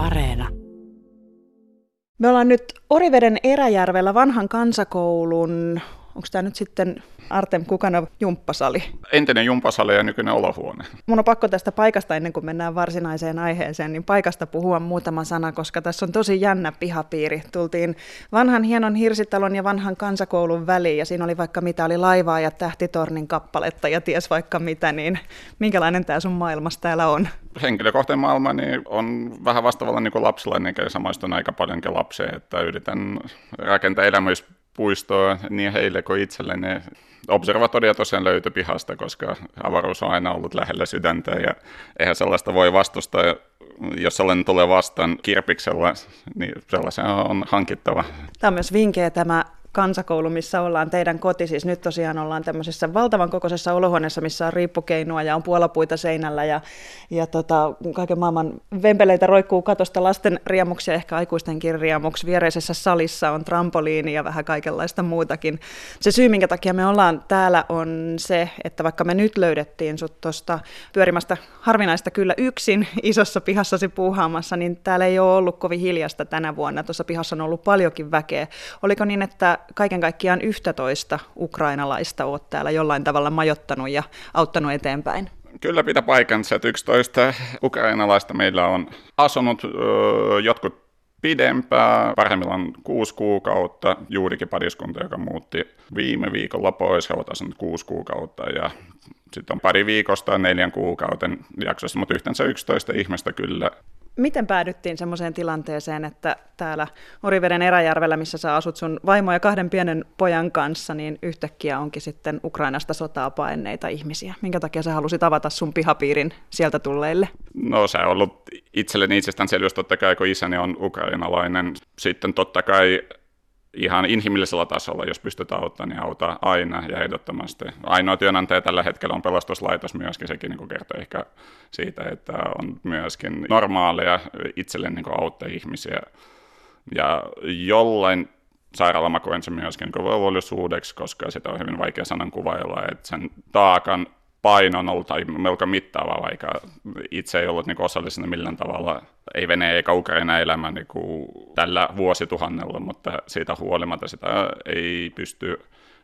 Areena. Me ollaan nyt Oriveden Eräjärvellä vanhan kansakoulun, onko tämä nyt sitten Artem Kukanov jumppasali. Entinen jumppasali ja nykyinen olohuone. Mun on pakko tästä paikasta ennen kuin mennään varsinaiseen aiheeseen, niin paikasta puhua muutama sana, koska tässä on tosi jännä pihapiiri. Tultiin vanhan hienon hirsitalon ja vanhan kansakoulun väliin ja siinä oli vaikka mitä, oli laivaa ja tähtitornin kappaletta ja ties vaikka mitä, niin minkälainen tämä sun maailmas täällä on? Henkilökohtainen maailma niin on vähän vastaavalla niin kuin lapsilainen, ja samaistun aika paljonkin lapseen, että yritän rakentaa elämyspuistoa niin heille kuin itselleni observatoria tosiaan löytyi pihasta, koska avaruus on aina ollut lähellä sydäntä ja eihän sellaista voi vastustaa. Jos sellainen tulee vastaan kirpiksellä, niin sellaisen on hankittava. Tämä on myös vinkeä tämä kansakoulu, missä ollaan teidän koti. Siis nyt tosiaan ollaan tämmöisessä valtavan kokoisessa olohuoneessa, missä on riippukeinua ja on puolapuita seinällä ja, ja tota, kaiken maailman vempeleitä roikkuu katosta lasten riemuksia, ehkä aikuistenkin riemuksi. Viereisessä salissa on trampoliini ja vähän kaikenlaista muutakin. Se syy, minkä takia me ollaan täällä on se, että vaikka me nyt löydettiin sut tuosta pyörimästä harvinaista kyllä yksin isossa pihassasi puuhaamassa, niin täällä ei ole ollut kovin hiljasta tänä vuonna. Tuossa pihassa on ollut paljonkin väkeä. Oliko niin, että kaiken kaikkiaan 11 ukrainalaista olet täällä jollain tavalla majottanut ja auttanut eteenpäin? Kyllä pitää paikansa, että 11 ukrainalaista meillä on asunut, jotkut pidempään, parhaimmillaan kuusi kuukautta, juurikin pariskunta, joka muutti viime viikolla pois, he ovat asunut kuusi kuukautta ja sitten on pari viikosta neljän kuukauden jaksossa, mutta yhteensä 11 ihmistä kyllä Miten päädyttiin semmoiseen tilanteeseen, että täällä Oriveden Eräjärvellä, missä sä asut sun vaimo ja kahden pienen pojan kanssa, niin yhtäkkiä onkin sitten Ukrainasta sotaa paineita ihmisiä? Minkä takia sä halusit avata sun pihapiirin sieltä tulleille? No se on ollut itselleni itsestäänselvyys totta kai, kun isäni on ukrainalainen. Sitten totta kai ihan inhimillisellä tasolla, jos pystytään auttamaan, niin auttaa aina ja ehdottomasti. Ainoa työnantaja tällä hetkellä on pelastuslaitos myöskin, sekin niin kertoo ehkä siitä, että on myöskin normaaleja itselle niin auttaa ihmisiä. Ja jollain sairaala mä koen sen myöskin niin velvollisuudeksi, koska sitä on hyvin vaikea sanan kuvailla, että sen taakan paino on ollut melko mittaava, vaikka itse ei ollut niin osallisena millään tavalla, ei Venäjä eikä Ukraina elämä niin tällä vuosituhannella, mutta siitä huolimatta sitä ei pysty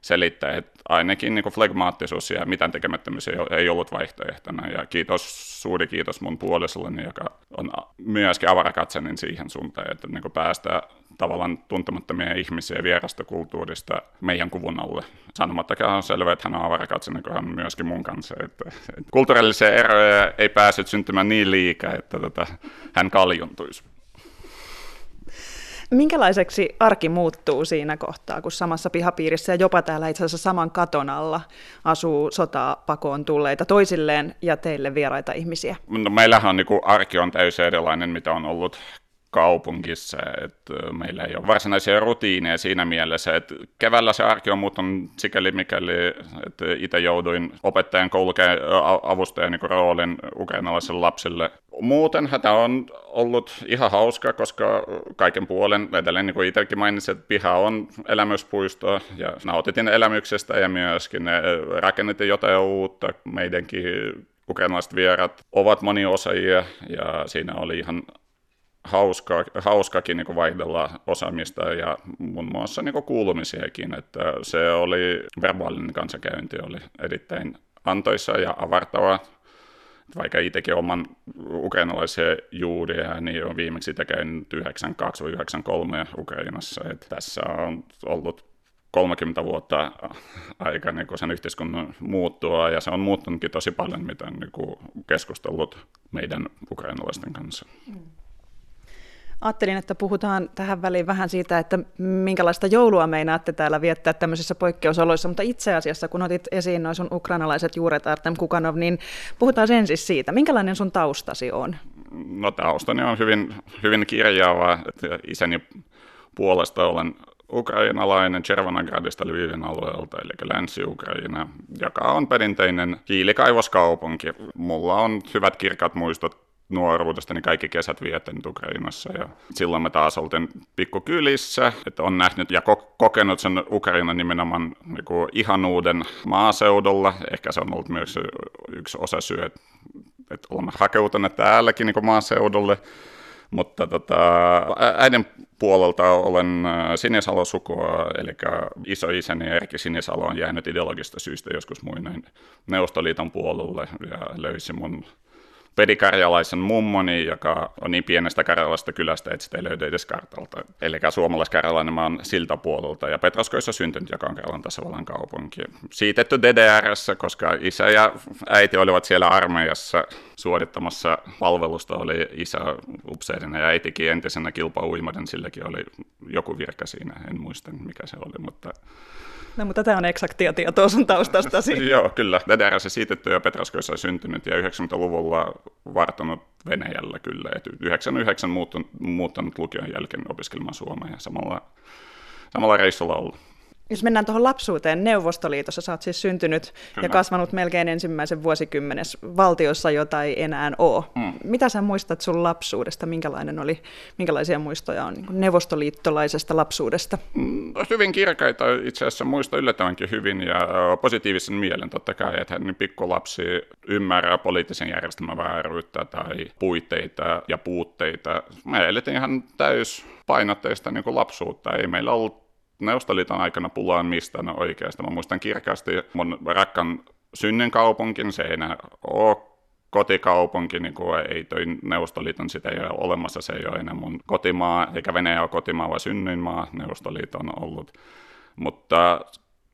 selittämään, että ainakin niin flegmaattisuus ja mitään tekemättömyys ei ollut vaihtoehtona. Ja kiitos, suuri kiitos mun puolisolleni, joka on myöskin avarakatseinen siihen suuntaan, että niin päästään tavallaan tuntemattomia ihmisiä vierasta kulttuurista meidän kuvun alle. Sanomattakaan on selvää, että hän on avarakatsinen, kun hän myöskin mun kanssa. Että, että kulttuurillisia eroja ei päässyt syntymään niin liikaa, että tota, hän kaljuntuisi. Minkälaiseksi arki muuttuu siinä kohtaa, kun samassa pihapiirissä ja jopa täällä itse asiassa saman katon alla asuu sotaa pakoon tulleita toisilleen ja teille vieraita ihmisiä? No, meillähän on, niin kuin, arki on täysin erilainen, mitä on ollut kaupungissa, että meillä ei ole varsinaisia rutiineja siinä mielessä, että keväällä se arki on muuttunut sikäli mikäli, että itse jouduin opettajan koulukäyn avustajan niin roolin ukrainalaisille lapsille. Muuten tämä on ollut ihan hauska, koska kaiken puolen, edelleen niin kuin itsekin mainitsin, että piha on elämyspuisto ja nautitin elämyksestä ja myöskin rakennettiin jotain uutta. Meidänkin ukrainalaiset vierat ovat moniosaajia ja siinä oli ihan hauska, hauskakin niin vaihdella osaamista ja muun muassa niin kuulumisiakin, että se oli, verbaalinen kansakäynti oli erittäin antoissa ja avartava. Vaikka itsekin oman ukrainalaisia juuria, niin on viimeksi käynyt 92 vai 93 Ukrainassa. Että tässä on ollut 30 vuotta aika niin sen yhteiskunnan muuttua, ja se on muuttunutkin tosi paljon, mitä niin keskustellut meidän ukrainalaisten kanssa. Mm. Ajattelin, että puhutaan tähän väliin vähän siitä, että minkälaista joulua meinaatte täällä viettää tämmöisissä poikkeusoloissa, mutta itse asiassa kun otit esiin noin sun ukrainalaiset juuret Artem Kukanov, niin puhutaan sen siis siitä. Minkälainen sun taustasi on? No taustani on hyvin, hyvin kirjaava. Isäni puolesta olen ukrainalainen Chervonogradista Lvivin alueelta, eli Länsi-Ukraina, joka on perinteinen hiilikaivoskaupunki. Mulla on hyvät kirkat muistot nuoruudesta niin kaikki kesät viettänyt Ukrainassa. Ja silloin me taas oltiin pikkukylissä, että on nähnyt ja kokenut sen Ukrainan nimenomaan niin kuin ihanuuden maaseudulla. Ehkä se on ollut myös yksi osa syy, että, että olemme hakeutuneet täälläkin niin maaseudulle. Mutta tota, äidin puolelta olen Sinisalo-sukua, eli isoisäni Erkki Sinisalo on jäänyt ideologista syystä joskus muinoin Neuvostoliiton puolelle ja löysi mun pedikarjalaisen mummoni, joka on niin pienestä karjalasta kylästä, että sitä ei löydy edes kartalta. Eli suomalais-karjalainen oon siltä puolelta, ja Petroskoissa syntynyt, joka on Karjalan tasavallan kaupunki. Siitetty DDRssä, koska isä ja äiti olivat siellä armeijassa suorittamassa palvelusta, oli isä upseerina ja äitikin entisenä kilpauimaden, silläkin oli joku virka siinä, en muista mikä se oli, mutta No, mutta tämä on eksaktia tietoa sun taustastasi. Joo, kyllä. DDRssä siitetty ja Petraskoissa syntynyt ja 90-luvulla varttunut Venäjällä kyllä. Et 99 muuttunut, muuttanut lukion jälkeen opiskelemaan Suomeen ja samalla, samalla reissulla ollut. Jos mennään tuohon lapsuuteen, Neuvostoliitossa sä oot siis syntynyt Kyllä. ja kasvanut melkein ensimmäisen vuosikymmenes valtiossa, jota ei enää ole. Mm. Mitä sä muistat sun lapsuudesta? Minkälainen oli, minkälaisia muistoja on niin neuvostoliittolaisesta lapsuudesta? Mm, hyvin kirkaita itse asiassa muista yllättävänkin hyvin ja positiivisen mielen totta kai, että niin pikkulapsi ymmärrää poliittisen järjestelmän vääryyttä tai puitteita ja puutteita. Me elettiin ihan täys painotteista niin lapsuutta. Ei meillä ollut Neuvostoliiton aikana pulaan mistä no oikeasti. Mä muistan kirkkaasti mun rakkan synnynkaupunkin, se ei enää ole kotikaupunki, niin kuin ei toi Neuvostoliiton, sitä ei ole olemassa, se ei ole enää mun kotimaa, eikä Venäjä ole kotimaa, vaan synnyinmaa, Neuvostoliitto on ollut. Mutta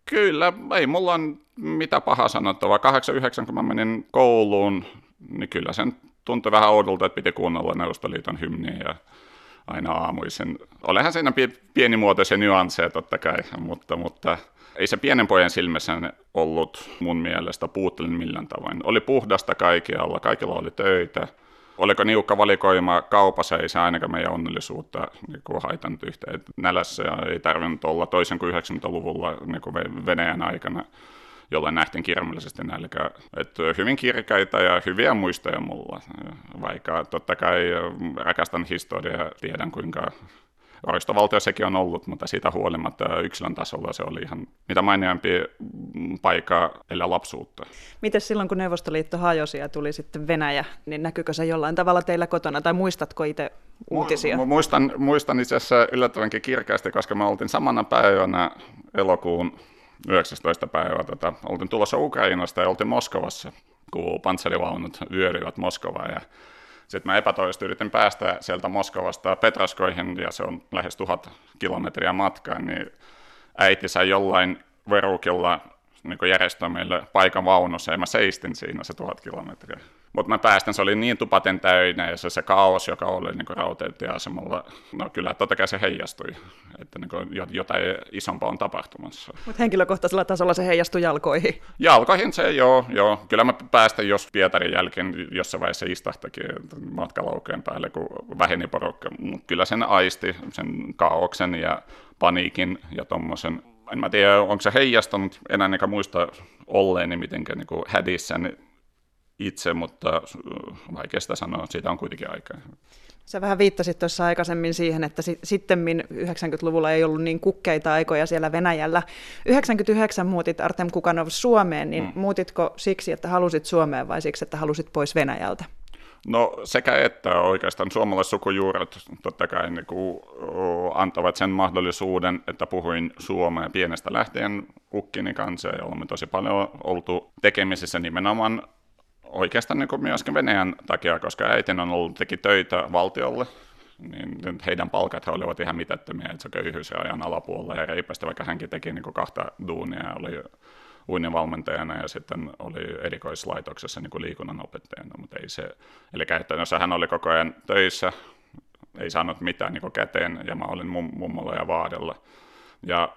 kyllä, ei mulla on mitä pahaa sanottavaa. 89, kun mä menin kouluun, niin kyllä sen tuntui vähän oudolta, että piti kuunnella Neuvostoliiton hymniä ja aina aamuisin. Olehan siinä pienimuotoisia nyansseja totta kai, mutta, mutta ei se pienen pojan silmissä ollut mun mielestä puuttelin millään tavoin. Oli puhdasta kaikkialla, kaikilla oli töitä. Oliko niukka valikoima kaupassa, ei se ainakaan meidän onnellisuutta niin haitannut yhteen. Nälässä ei tarvinnut olla toisen kuin 90-luvulla niin Venäjän aikana jolla nähtiin kirjallisesti nälkää. Että hyvin kirkaita ja hyviä muistoja mulla, vaikka totta kai rakastan historiaa, tiedän kuinka Oristovaltio sekin on ollut, mutta siitä huolimatta yksilön tasolla se oli ihan mitä mainioimpi paikka elää lapsuutta. Miten silloin, kun Neuvostoliitto hajosi ja tuli sitten Venäjä, niin näkyykö se jollain tavalla teillä kotona, tai muistatko itse uutisia? Muistan, muistan itse asiassa yllättävänkin kirkkaasti, koska me oltiin samana päivänä elokuun 19. päivä tota, oltiin tulossa Ukrainasta ja oltiin Moskovassa, kun panssarivaunut vyöryivät Moskovaan. Ja sitten mä epätoisesti yritin päästä sieltä Moskovasta Petraskoihin, ja se on lähes tuhat kilometriä matkaa, niin äiti sai jollain verukilla niin järjestää meille paikan vaunussa, ja mä seistin siinä se tuhat kilometriä. Mutta mä päästän, se oli niin tupaten täynnä ja se, se kaos, joka oli niin rautatieasemalla, no kyllä totta kai se heijastui, että niin jotain isompaa on tapahtumassa. Mutta henkilökohtaisella tasolla se heijastui jalkoihin? Jalkoihin se, joo, joo. Kyllä mä päästän, jos Pietarin jälkeen jossain vaiheessa istahtakin matkalaukeen päälle, kun väheni porukka. Kyllä sen aisti, sen kaauksen ja paniikin ja tuommoisen en mä tiedä, onko se heijastunut, en ainakaan muista olleeni mitenkään niin hädissä, niin itse, mutta äh, vaikea sitä sanoa, siitä on kuitenkin aikaa. Sä vähän viittasit tuossa aikaisemmin siihen, että sitten 90-luvulla ei ollut niin kukkeita aikoja siellä Venäjällä. 99 muutit Artem Kukanov Suomeen, niin mm. muutitko siksi, että halusit Suomeen vai siksi, että halusit pois Venäjältä? No sekä että oikeastaan sukujuuret totta kai niin kuin, antavat sen mahdollisuuden, että puhuin suomea pienestä lähtien kukkini kanssa ja olemme tosi paljon oltu tekemisissä nimenomaan oikeastaan niin kuin myöskin Venäjän takia, koska äitin on ollut teki töitä valtiolle, niin heidän palkat olivat ihan mitättömiä, että se köyhyys ja ajan alapuolella ja reipästä, vaikka hänkin teki niin kuin kahta duunia, oli uinnivalmentajana ja sitten oli erikoislaitoksessa niin kuin liikunnan opettajana, mutta ei se, eli käytännössä hän oli koko ajan töissä, ei saanut mitään niin kuin käteen ja mä olin mum, mummolla ja vaadella. Ja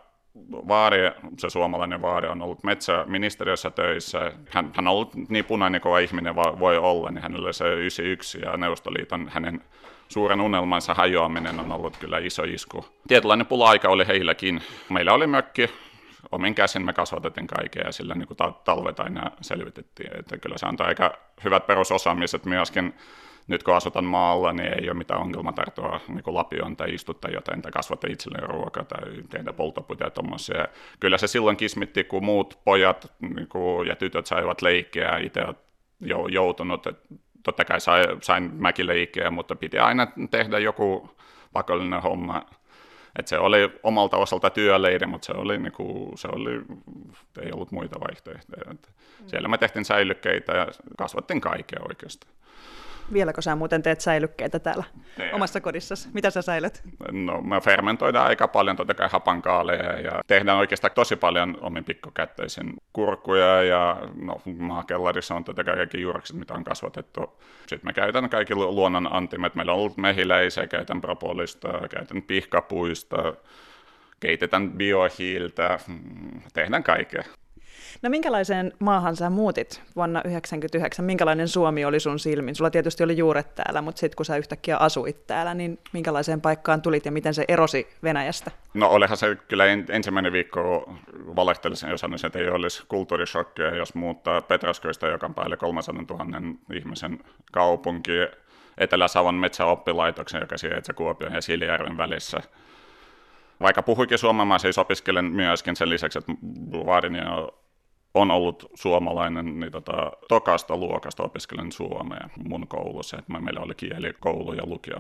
Vaari, se suomalainen Vaari on ollut metsäministeriössä töissä. Hän, hän on ollut niin punainen kuin ihminen voi olla, niin hänellä se 91 ja Neuvostoliiton hänen suuren unelmansa hajoaminen on ollut kyllä iso isku. Tietynlainen pula-aika oli heilläkin. Meillä oli mökki, omin käsin me kasvatettiin kaikkea ja sillä niin kuin talvet aina selvitettiin. Että kyllä se antaa aika hyvät perusosaamiset myöskin nyt kun asutan maalla, niin ei ole mitään ongelma tarttua niin lapioon tai istuttaa jotain tai kasvattaa itselleen ruokaa tai tehdä polttopuita ja. Kyllä se silloin kismitti, kun muut pojat niin kuin, ja tytöt saivat leikkiä, itse jo joutunut totta kai sain, sain mäkileikkiä, mutta piti aina tehdä joku pakollinen homma. Et se oli omalta osalta työleiri, mutta se oli, niinku, se oli, ei ollut muita vaihtoehtoja. Et siellä me tehtiin säilykkeitä ja kasvattiin kaikkea oikeastaan. Vieläkö sä muuten teet säilykkeitä täällä Teen. omassa kodissasi? Mitä sä säilyt? No me fermentoidaan aika paljon totta kai hapankaaleja ja tehdään oikeastaan tosi paljon omin pikkukätteisin kurkkuja ja no, maakellarissa on totta kai kaikki juurekset, mitä on kasvatettu. Sitten me käytän kaikki luonnon antimet. Meillä on ollut mehiläisiä, käytän propolista, käytän pihkapuista, keitetään biohiiltä, mm, tehdään kaikkea. No minkälaiseen maahan sä muutit vuonna 1999? Minkälainen Suomi oli sun silmin? Sulla tietysti oli juuret täällä, mutta sitten kun sä yhtäkkiä asuit täällä, niin minkälaiseen paikkaan tulit ja miten se erosi Venäjästä? No olihan se kyllä ensimmäinen viikko valehtelisin, jos sanoisin, että ei olisi kulttuurishokkia, jos muuttaa Petrasköistä, joka on päälle 300 000 ihmisen kaupunki, Etelä-Savon metsäoppilaitoksen, joka sijaitsee Kuopion ja Siljärven välissä. Vaikka puhuikin mä siis opiskelen myöskin sen lisäksi, että vaadin jo on ollut suomalainen, niin tota, tokasta luokasta opiskelen suomea mun koulussa, että meillä oli kielikoulu ja lukio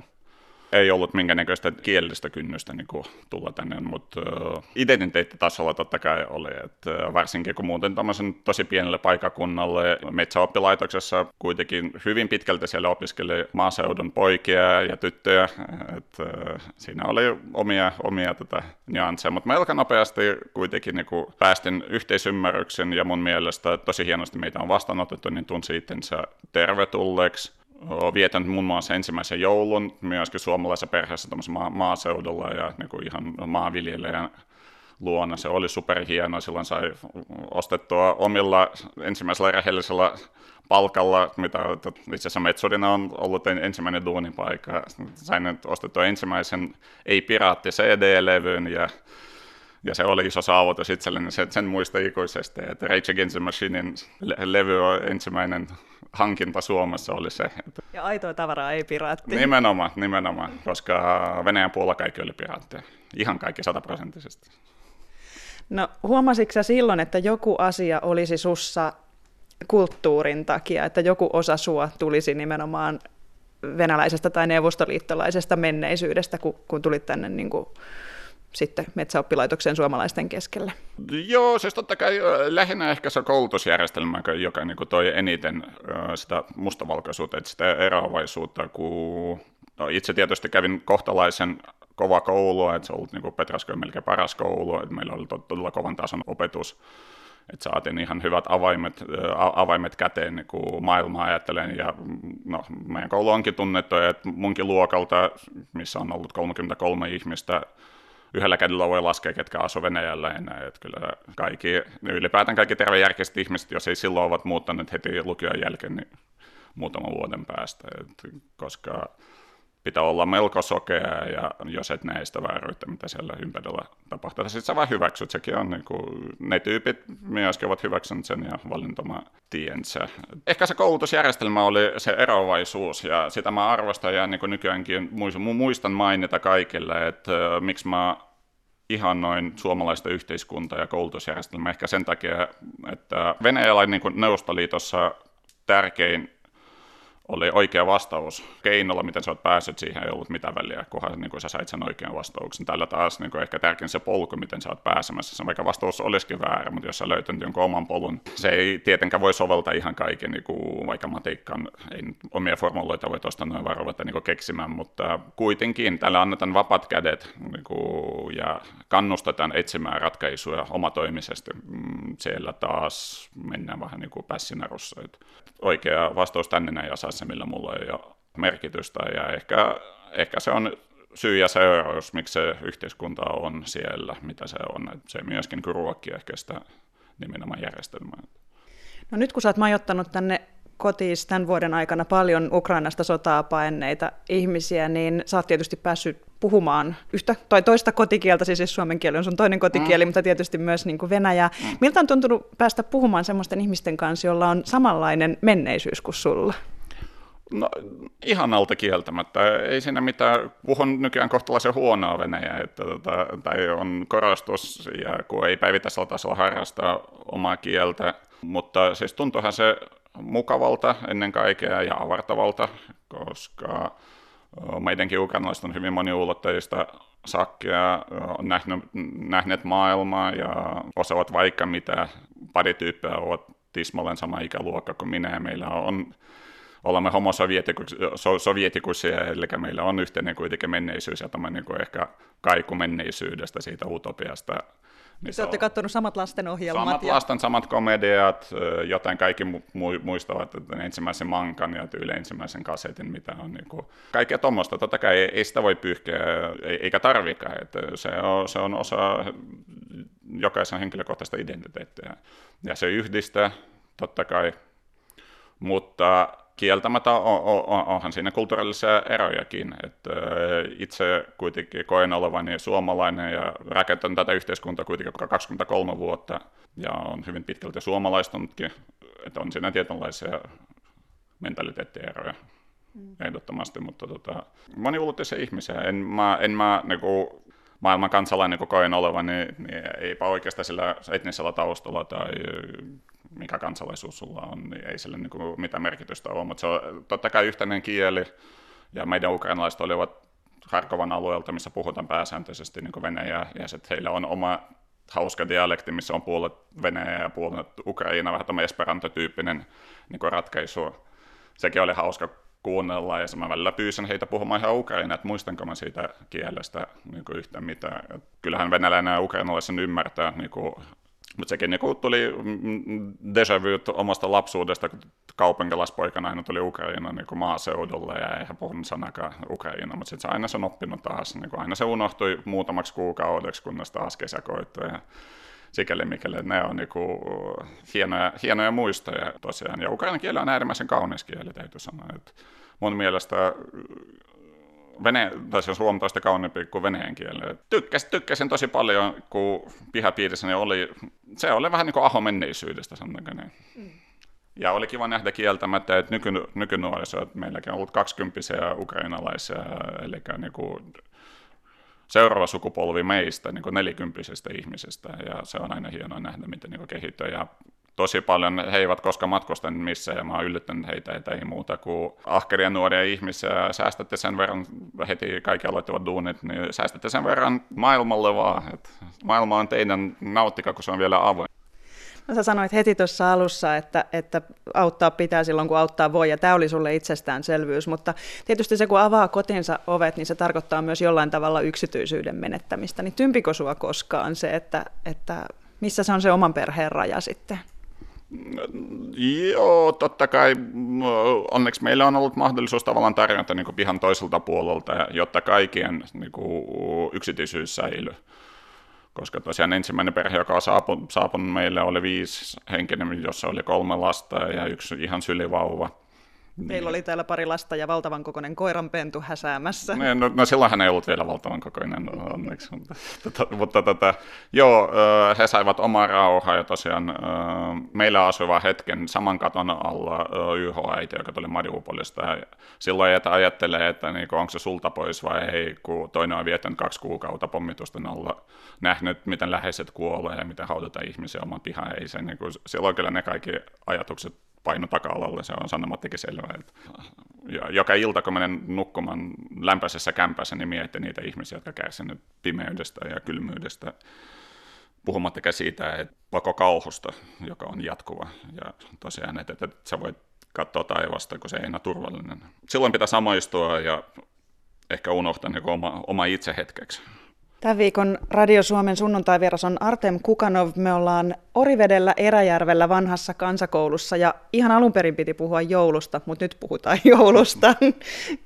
ei ollut minkäännäköistä kielellistä kynnystä niin kuin tulla tänne, mutta uh, identiteettitasolla totta kai oli, että varsinkin kun muuten tämmöisen tosi pienelle paikakunnalle metsäoppilaitoksessa kuitenkin hyvin pitkälti siellä opiskeli maaseudun poikia ja tyttöjä, että uh, siinä oli omia, omia tota, nyansseja, mutta melko nopeasti kuitenkin niin kuin päästin yhteisymmärryksen ja mun mielestä tosi hienosti meitä on vastaanotettu, niin tunsi itsensä tervetulleeksi vietän muun muassa ensimmäisen joulun myöskin suomalaisessa perheessä ma- maaseudulla ja niin kuin ihan maanviljelijän luona. Se oli superhieno. Silloin sai ostettua omilla ensimmäisellä rehellisellä palkalla, mitä itse asiassa Metsodina on ollut ensimmäinen duunipaikka. Sain ostettua ensimmäisen ei-piraatti CD-levyn ja ja se oli iso saavutus itselleni, sen, sen muista ikuisesti, että Rage Against the Machinein levy on ensimmäinen hankinta Suomessa oli se. Että... Ja aitoa tavaraa ei piraatti. Nimenomaan, nimenomaan, koska Venäjän puolella kaikki oli piraatteja. Ihan kaikki sataprosenttisesti. No huomasitko silloin, että joku asia olisi sussa kulttuurin takia, että joku osa sua tulisi nimenomaan venäläisestä tai neuvostoliittolaisesta menneisyydestä, kun, kun tulit tänne niin kuin sitten metsäoppilaitoksen suomalaisten keskelle? Joo, siis totta kai lähinnä ehkä se koulutusjärjestelmä, joka niin kuin toi eniten sitä mustavalkoisuutta, että sitä eroavaisuutta, kun no, itse tietysti kävin kohtalaisen kova koulu, että se on ollut niin Petraskojen melkein paras koulu, että meillä oli todella kovan tason opetus, että saatiin ihan hyvät avaimet, avaimet käteen niin kuin maailmaa ajattelen. Ja no, meidän koulu onkin tunnettu, että munkin luokalta, missä on ollut 33 ihmistä, yhdellä kädellä voi laskea, ketkä asuvat Venäjällä enää. Että kyllä kaikki, ylipäätään kaikki tervejärkiset ihmiset, jos ei silloin ovat muuttaneet heti lukion jälkeen, niin muutaman vuoden päästä. Et koska pitää olla melko sokea ja jos et näe sitä vääryyttä, mitä siellä ympärillä tapahtuu. Sitten sä vaan hyväksyt, sekin on niin kuin, ne tyypit myöskin ovat hyväksyneet sen ja valintoma tiensä. Ehkä se koulutusjärjestelmä oli se eroavaisuus ja sitä mä arvostan ja niin kuin nykyäänkin muistan mainita kaikille, että miksi mä noin suomalaista yhteiskuntaa ja koulutusjärjestelmää ehkä sen takia, että Venäjällä niin kuin Neuvostoliitossa tärkein oli oikea vastaus. Keinolla, miten sä oot päässyt siihen, ei ollut mitään väliä, kunhan niin sä sait sen oikean vastauksen. Tällä taas niin ehkä tärkein se polku, miten sä oot pääsemässä. Se vaikka vastaus olisikin väärä, mutta jos sä löytät jonkun oman polun, se ei tietenkään voi soveltaa ihan kaiken, niin kuin vaikka matiikkaan, ei omia formuloita voi tuosta noin vaan niin keksimään, mutta kuitenkin tällä annetaan vapat kädet niin kuin, ja kannustetaan etsimään ratkaisuja omatoimisesti. Mm, siellä taas mennään vähän niin kuin pässinarussa. Oikea vastaus tänne näin ja se, millä mulla ei ole merkitystä. Ja ehkä, ehkä se on syy ja seuraus, miksi se yhteiskunta on siellä, mitä se on. Että se myöskin ruokkii ehkä sitä nimenomaan järjestelmää. No nyt kun sä oot majoittanut tänne kotiin tämän vuoden aikana paljon Ukrainasta sotaa paenneita ihmisiä, niin sä oot tietysti päässyt puhumaan yhtä tai toista kotikieltä, siis suomen kieli on sun toinen kotikieli, mm. mutta tietysti myös niin kuin venäjää. Mm. Miltä on tuntunut päästä puhumaan sellaisten ihmisten kanssa, jolla on samanlainen menneisyys kuin sulla? No alta kieltämättä. Ei siinä mitään. Puhun nykyään kohtalaisen huonoa venäjää, että tota, tai on korostus, ja kun ei päivittäisellä tasolla harrastaa omaa kieltä. Mutta siis tuntuuhan se mukavalta ennen kaikkea ja avartavalta, koska meidänkin ukrainalaiset on hyvin moniulotteista sakkia, on nähnyt, nähneet maailmaa ja osaavat vaikka mitä. Pari tyyppiä ovat tismalleen sama ikäluokka kuin minä ja meillä on olemme homo sovietikusia, eli meillä on yhteinen kuitenkin menneisyys ja tämä niin kuin ehkä kaiku menneisyydestä, siitä utopiasta. Niin Te olette katsonut samat lastenohjelmat. Samat ja... lasten, samat komediat, joten kaikki mu- muistavat että ensimmäisen mankan ja tyyli ensimmäisen kasetin, mitä on niin kuin... kaikkea tuommoista. Totta kai ei, ei sitä voi pyyhkiä, eikä tarvikaan. Että se, on, se on osa jokaisen henkilökohtaista identiteettiä. Ja se yhdistää, totta kai, mutta kieltämättä on, on, onhan siinä kulttuurillisia erojakin. Että itse kuitenkin koen olevani suomalainen ja rakentanut tätä yhteiskuntaa kuitenkin 23 vuotta ja on hyvin pitkälti suomalaistunutkin, että on siinä tietynlaisia mentaliteettieroja mm. ehdottomasti, mutta tota, moniulotteisia ihmisiä. En mä, en mä niinku, maailman kansalainen, kun koen olevani, niin, niin eipä oikeastaan sillä etnisellä taustalla tai mikä kansalaisuus sulla on, niin ei sille niin mitään merkitystä ole, mutta se on totta kai yhteinen kieli, ja meidän ukrainalaiset olivat Harkovan alueelta, missä puhutaan pääsääntöisesti niin venäjää, ja sitten heillä on oma hauska dialekti, missä on puolet venäjä ja puolet ukraina, vähän tämä esperanto-tyyppinen niin ratkaisu. Sekin oli hauska kuunnella, ja mä välillä pyysin heitä puhumaan ihan ukraina, että muistanko mä siitä kielestä niin kuin yhtä mitään. Kyllähän venäläinen ja ukrainalaisen ymmärtää niin mutta sekin niin tuli deja vu omasta lapsuudesta, kun kaupunkilaispoikana aina tuli Ukraina niin kuin maaseudulle ja eihän puhunut sanakaan Ukraina, mutta sitten se aina se on oppinut taas. Niin kuin aina se unohtui muutamaksi kuukaudeksi, kunnes taas kesä koittui. Ja sikäli mikäli ne on niin kuin hienoja, hienoja muistoja tosiaan. Ja ukrainan kieli on äärimmäisen kaunis kieli, täytyy sanoa. Että mun mielestä vene, tai se on huomattavasti kauniimpi kuin venäjän kieli. Tykkäsin, tykkäsin tosi paljon, kun pihapiirissä oli, se oli vähän niin kuin aho menneisyydestä, sanotaanko niin. Mm. Ja oli kiva nähdä kieltämättä, että nyky, nykynuoriso, että meilläkin on ollut kaksikymppisiä ukrainalaisia, eli niin kuin seuraava sukupolvi meistä, niin kuin nelikymppisistä ihmisistä, ja se on aina hienoa nähdä, miten niin kehittyy. Ja tosi paljon, he eivät koskaan matkustanut missään ja mä oon yllättänyt heitä, että ei muuta kuin ahkeria nuoria ihmisiä, säästätte sen verran, heti kaikki aloittavat duunit, niin säästätte sen verran maailmalle vaan, että maailma on teidän, nauttika, kun se on vielä avoin. No sä sanoit heti tuossa alussa, että, että auttaa pitää silloin, kun auttaa voi, ja tämä oli sulle itsestäänselvyys, mutta tietysti se, kun avaa kotinsa ovet, niin se tarkoittaa myös jollain tavalla yksityisyyden menettämistä. Niin tympikö sua koskaan se, että, että missä se on se oman perheen raja sitten? Joo, totta kai. Onneksi meillä on ollut mahdollisuus tavallaan tarjota niin kuin pihan toiselta puolelta, jotta kaikkien niin kuin, yksityisyys säilyy. Koska tosiaan ensimmäinen perhe, joka on saapunut, saapunut meille, oli viisi henkinen, jossa oli kolme lasta ja yksi ihan sylivauva. Meillä oli täällä pari lasta ja valtavan kokoinen koiranpentu häsäämässä. No, no, no silloin hän ei ollut vielä valtavan kokoinen onneksi, mutta, tota, mutta tota, joo, he saivat omaa rauhaa ja tosiaan meillä asuva hetken saman katon alla YH-äiti, joka tuli Mariupolista. Ja silloin että ajattelee, että niin, onko se sulta pois vai ei, kun toinen on viettänyt kaksi kuukautta pommitusten alla, nähnyt, miten läheiset kuolee ja miten haudataan ihmisiä oman pihaan. Ei se, niin kuin, silloin kyllä ne kaikki ajatukset paino taka-alalle, se on sanomattakin selvää. Että ja joka ilta, kun menen nukkumaan lämpöisessä kämpässä, niin mietin niitä ihmisiä, jotka kärsivät pimeydestä ja kylmyydestä, puhumattakaan siitä, että koko kauhusta, joka on jatkuva. Ja tosiaan, että, että sä voit katsoa taivasta, kun se ei ole turvallinen. Silloin pitää samaistua ja ehkä unohtaa niin oma, oma itse hetkeksi. Tämän viikon Radio Suomen sunnuntaivieras on Artem Kukanov. Me ollaan Orivedellä Eräjärvellä vanhassa kansakoulussa ja ihan alun perin piti puhua joulusta, mutta nyt puhutaan joulusta.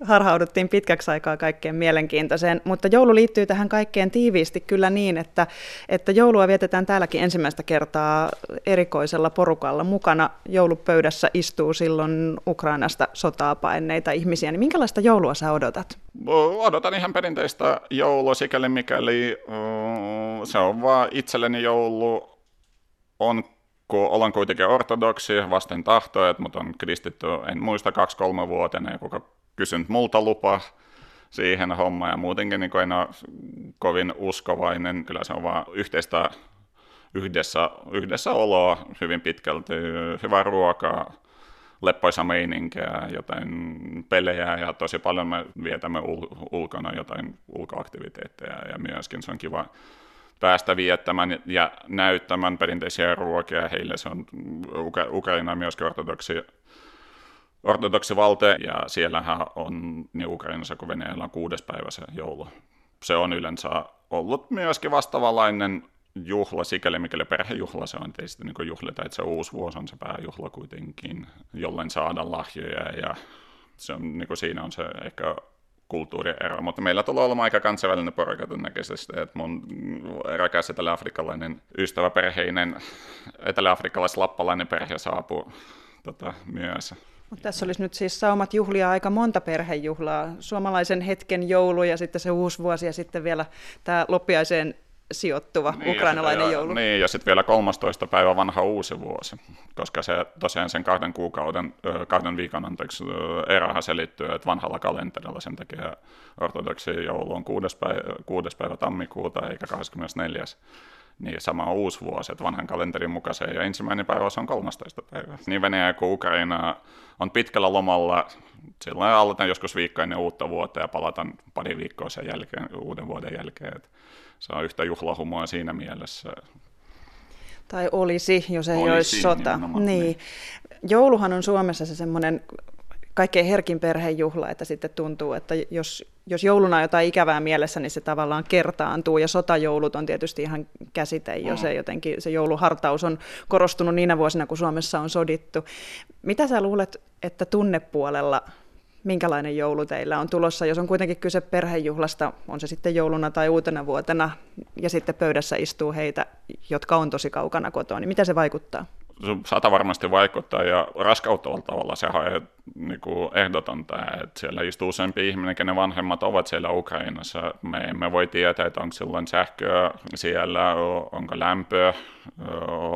Harhauduttiin pitkäksi aikaa kaikkeen mielenkiintoiseen, mutta joulu liittyy tähän kaikkeen tiiviisti kyllä niin, että, että joulua vietetään täälläkin ensimmäistä kertaa erikoisella porukalla. Mukana joulupöydässä istuu silloin Ukrainasta sotaa paineita ihmisiä. Niin minkälaista joulua sä odotat? Odotan ihan perinteistä joulua sikäli mikäli mm, se on vaan itselleni joulu on, kun olen kuitenkin ortodoksi vasten tahtoa, mutta on kristitty, en muista kaksi-kolme vuotena, ja kuka kysynyt multa lupa siihen hommaan, ja muutenkin niin en ole kovin uskovainen, kyllä se on vaan yhteistä yhdessä, yhdessä oloa hyvin pitkälti, hyvää ruokaa, leppoisa meininkiä, jotain pelejä ja tosi paljon me vietämme ul- ulkona jotain ulkoaktiviteetteja ja myöskin se on kiva päästä viettämään ja näyttämään perinteisiä ruokia. Heille se on Ukraina myöskin ortodoksi, valte ja siellähän on niin Ukrainassa kuin Venäjällä on kuudes päivä se joulu. Se on yleensä ollut myöskin vastaavanlainen juhla, sikäli mikäli perhejuhla se on, ei niin juhlita, että se uusi vuosi on se pääjuhla kuitenkin, jolloin saadaan lahjoja ja se on, niin siinä on se ehkä kulttuuriero, mutta meillä tulee olemaan aika kansainvälinen porukka todennäköisesti, että mun rakas etelä-afrikkalainen ystäväperheinen etelä-afrikkalais-lappalainen perhe saapuu tota, myös. Mutta tässä olisi nyt siis saumat juhlia aika monta perhejuhlaa. Suomalaisen hetken joulu ja sitten se uusi vuosi ja sitten vielä tämä loppiaiseen sijoittuva niin, ukrainalainen ja, joulu. Niin, ja sitten vielä 13. päivä vanha uusi vuosi, koska se tosiaan sen kahden kuukauden, kahden viikon anteeksi, erähän selittyy, että vanhalla kalenterilla sen takia ortodoksi joulu on 6. päivä, 6. päivä tammikuuta eikä 24 niin sama uusi vuosi, että vanhan kalenterin mukaan se ja ensimmäinen päivä se on 13. päivä. Niin Venäjä kuin Ukraina on pitkällä lomalla, silloin aloitan joskus viikko ennen uutta vuotta ja palataan pari viikkoa sen jälkeen, uuden vuoden jälkeen. Että on yhtä juhlahumoa siinä mielessä. Tai olisi, jos ei olisi, olisi sota. Niin. niin. Jouluhan on Suomessa se semmoinen kaikkein herkin perhejuhla, että sitten tuntuu, että jos, jos jouluna on jotain ikävää mielessä, niin se tavallaan kertaantuu, ja sotajoulut on tietysti ihan käsite, jo se mm. jotenkin, se jouluhartaus on korostunut niinä vuosina, kun Suomessa on sodittu. Mitä sä luulet, että tunnepuolella minkälainen joulu teillä on tulossa, jos on kuitenkin kyse perhejuhlasta, on se sitten jouluna tai uutena vuotena, ja sitten pöydässä istuu heitä, jotka on tosi kaukana kotoa, niin mitä se vaikuttaa? Sata varmasti vaikuttaa, ja raskauttavalla tavalla se on niin ehdotonta, että siellä istuu useampi ihminen, kenen vanhemmat ovat siellä Ukrainassa. Me emme voi tietää, että onko silloin sähköä siellä, onko lämpöä,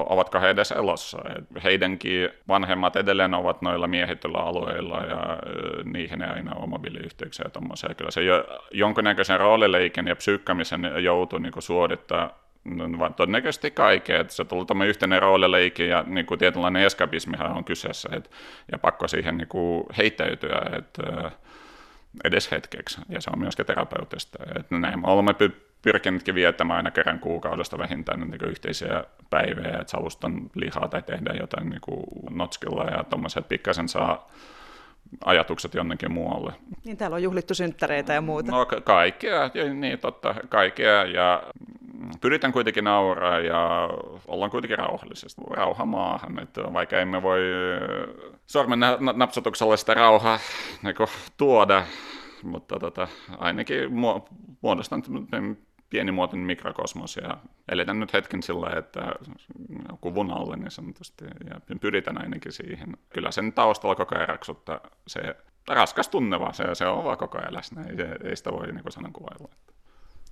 ovatko he edes elossa. Heidänkin vanhemmat edelleen ovat noilla miehityllä alueilla ja niihin ei aina ole mobiiliyhteyksiä ja Kyllä se jo, jonkunnäköisen roolileikin ja psyykkämisen joutuu niin suorittaa No, todennäköisesti kaikkea, että se tullut tämmöinen yhteinen roolileikki ja niin kuin tietynlainen eskapismihan on kyseessä et, ja pakko siihen niin kuin heittäytyä että, edes hetkeksi ja se on myöskin terapeutista. Että näin me olemme pyrkineetkin viettämään aina kerran kuukaudesta vähintään niin yhteisiä päiviä, että salustan lihaa tai tehdään jotain niin kuin notskilla ja tuommoiset pikkasen saa ajatukset jonnekin muualle. Niin täällä on juhlittu synttäreitä ja muuta. No kaikkea, niin totta, kaikkea ja pyritään kuitenkin nauraa ja ollaan kuitenkin rauhallisesti. Rauha maahan, että vaikka emme voi sormen napsatuksella sitä rauhaa niin tuoda, mutta tota, ainakin muodostan pienimuotoinen mikrokosmos ja eletään nyt hetken sillä, että kuvun alle niin sanotusti ja pyritään ainakin siihen. Kyllä sen taustalla koko ajan raksuttaa se raskas tunne vaan, se, se on vaan koko ajan läsnä, ei, ei sitä voi niin sanan kuvailla.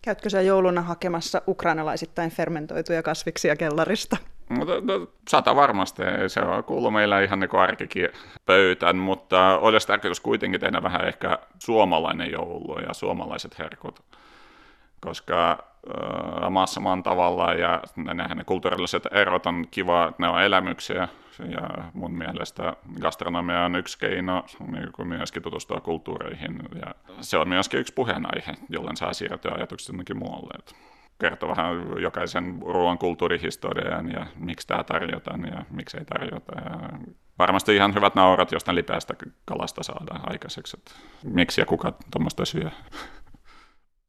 Käytkö sä jouluna hakemassa ukrainalaisittain fermentoituja kasviksia kellarista? No, sata varmasti, se on kuullut meillä ihan niin arkikin pöytän, mutta olisi tarkoitus kuitenkin tehdä vähän ehkä suomalainen joulu ja suomalaiset herkut, koska äh, maassa maan tavalla ja ne kulttuurilliset erot on kiva, että ne on elämyksiä, ja mun mielestä gastronomia on yksi keino niin kuin myöskin tutustua kulttuureihin ja se on myöskin yksi puheenaihe, jolloin saa siirtyä ajatukset jonnekin muualle. Että kertoo vähän jokaisen ruoan kulttuurihistorian ja miksi tämä tarjotaan ja miksi ei tarjota. Ja varmasti ihan hyvät naurat jostain lipeästä kalasta saadaan aikaiseksi, että miksi ja kuka tuommoista syö.